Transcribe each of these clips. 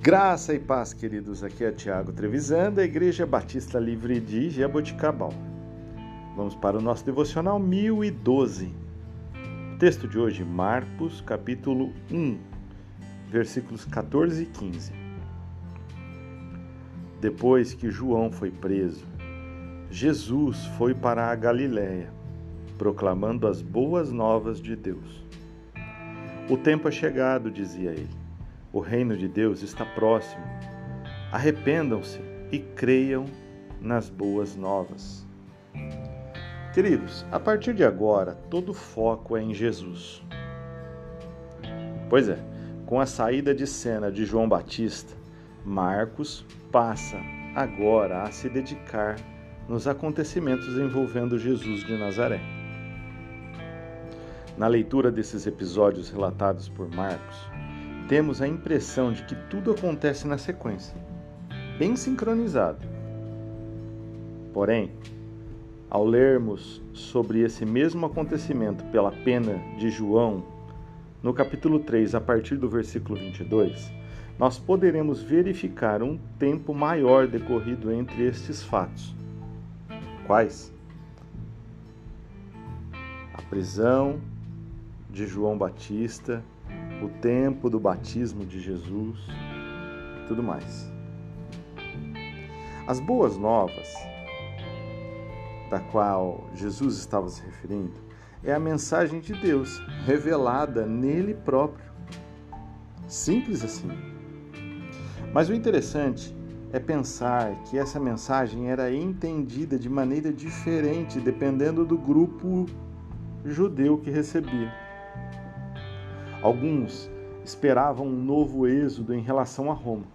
Graça e paz, queridos. Aqui é Tiago Trevisan, da Igreja Batista Livre de Jaboticabal. Vamos para o nosso devocional 1012. O texto de hoje, Marcos, capítulo 1, versículos 14 e 15. Depois que João foi preso, Jesus foi para a Galiléia, proclamando as boas novas de Deus. O tempo é chegado, dizia ele o reino de Deus está próximo. Arrependam-se e creiam nas boas novas. Queridos, a partir de agora, todo foco é em Jesus. Pois é, com a saída de cena de João Batista, Marcos passa agora a se dedicar nos acontecimentos envolvendo Jesus de Nazaré. Na leitura desses episódios relatados por Marcos, temos a impressão de que tudo acontece na sequência, bem sincronizado. Porém, ao lermos sobre esse mesmo acontecimento pela pena de João, no capítulo 3, a partir do versículo 22, nós poderemos verificar um tempo maior decorrido entre estes fatos. Quais? A prisão de João Batista, o tempo do batismo de Jesus e tudo mais. As boas novas, da qual Jesus estava se referindo, é a mensagem de Deus revelada nele próprio. Simples assim. Mas o interessante é pensar que essa mensagem era entendida de maneira diferente dependendo do grupo judeu que recebia. Alguns esperavam um novo êxodo em relação a Roma.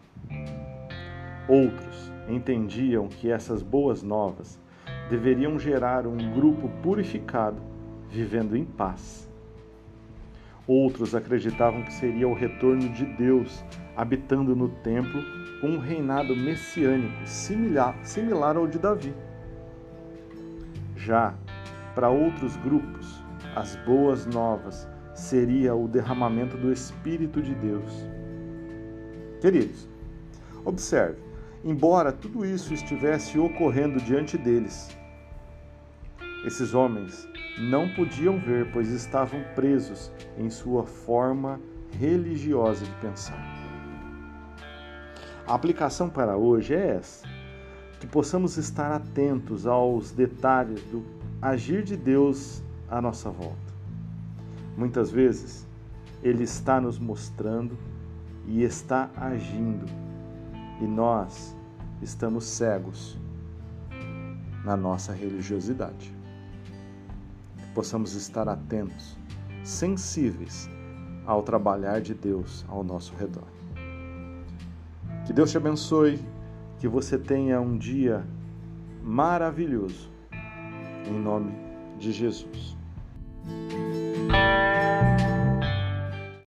Outros entendiam que essas boas novas deveriam gerar um grupo purificado, vivendo em paz. Outros acreditavam que seria o retorno de Deus habitando no templo com um reinado messiânico similar, similar ao de Davi. Já para outros grupos, as boas novas seria o derramamento do Espírito de Deus. Queridos, observe, embora tudo isso estivesse ocorrendo diante deles, esses homens não podiam ver, pois estavam presos em sua forma religiosa de pensar. A aplicação para hoje é essa: que possamos estar atentos aos detalhes do agir de Deus à nossa volta. Muitas vezes, Ele está nos mostrando e está agindo, e nós estamos cegos na nossa religiosidade. Que possamos estar atentos, sensíveis ao trabalhar de Deus ao nosso redor. Que Deus te abençoe, que você tenha um dia maravilhoso, em nome de Jesus.